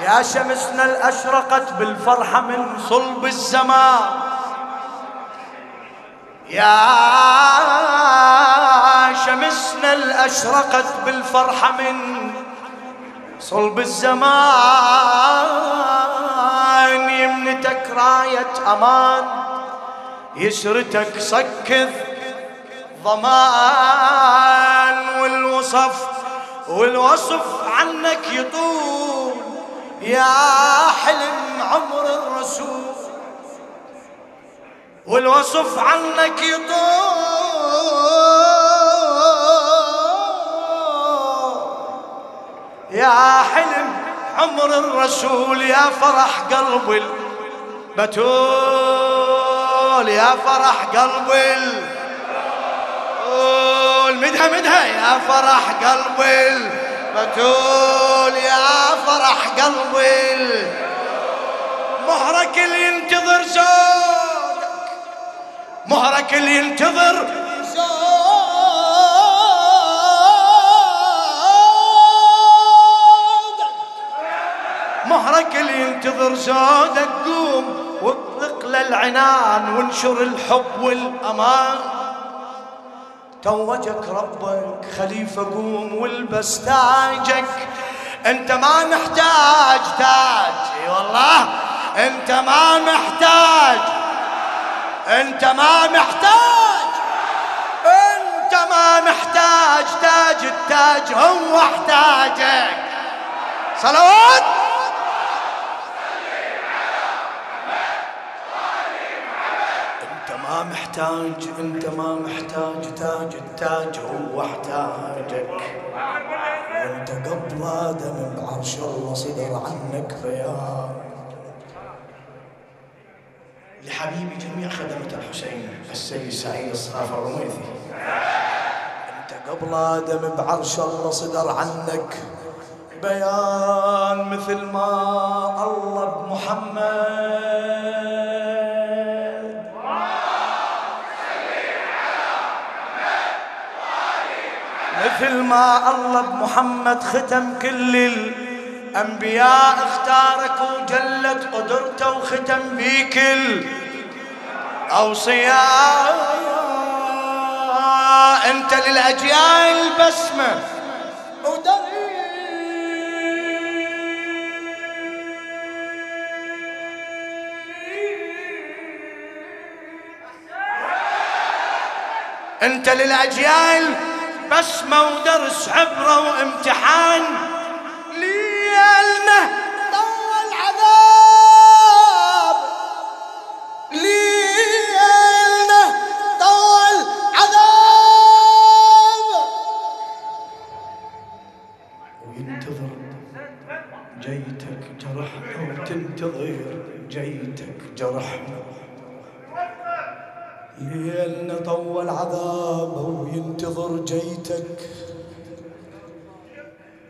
يا شمسنا الأشرقت بالفرحة من صلب الزمان. يا شمسنا الأشرقت بالفرحة من صلب الزمان. يمنتك راية أمان يسرتك صكذ ضمان. والوصف والوصف عنك يطول. يا حلم عمر الرسول والوصف عنك يطول. يا حلم عمر الرسول يا فرح قلب البتول يا فرح قلب مدها مدها يا فرح قلب البتول يا فرح قلب مهرك اللي ينتظر زودك مهرك اللي ينتظر مهرك اللي ينتظر زودك قوم واطلق للعنان وانشر الحب والأمان. توجك ربك خليفة قوم والبس تاجك. أنت ما محتاج تاج إي والله. أنت ما محتاج أنت ما محتاج أنت ما محتاج تاج التاج هو احتاجك. صلوات! ما محتاج انت ما محتاج تاج التاج هو احتاجك. وانت قبل آدم بعرش الله صدر عنك بيان لحبيبي جميع خدمة الحسين السيد سعيد الصافى الرميثي. انت قبل آدم بعرش الله صدر عنك بيان مثل ما الله بمحمد. مثل ما الله بمحمد ختم كل الأنبياء اختارك وجلت قدرته وختم بيك الأوصياء. أنت للأجيال بسمة أنت للأجيال بسمة ودرس عبرة وامتحان. ليالنا طول عذاب ليالنا طول عذاب وينتظر. جيتك جرحنا وتنتظر. جيتك جرحنا ليلنا طول عذابه وينتظر جيتك.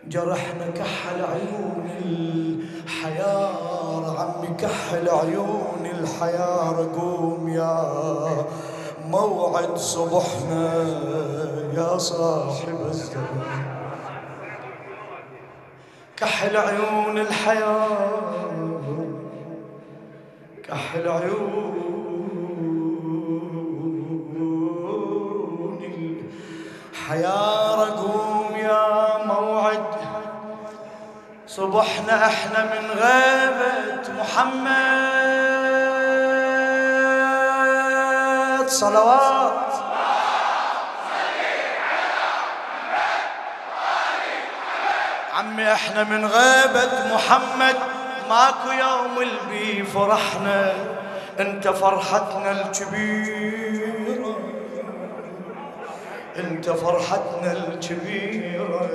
جرحنا كحل عيون الحيار عمي كحل عيون الحيار قوم يا موعد صبحنا يا صاحب الزمان كحل عيون الحيار كحل عيون حيا قوم يا موعد. صبحنا إحنا من غيبة محمد. صلوات. عمي إحنا من غيبة محمد. ماكو يوم البي فرحنا انت فرحتنا الكبيره انت فرحتنا الكبيرة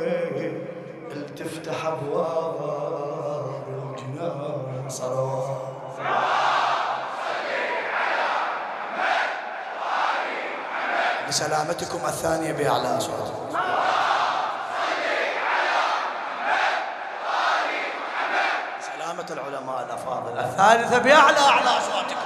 تفتح أبواب الجنان صلوات لسلامتكم الثانية بأعلى أصواتكم سلامة العلماء الأفاضل. الثالثة بأعلى أعلى أصواتكم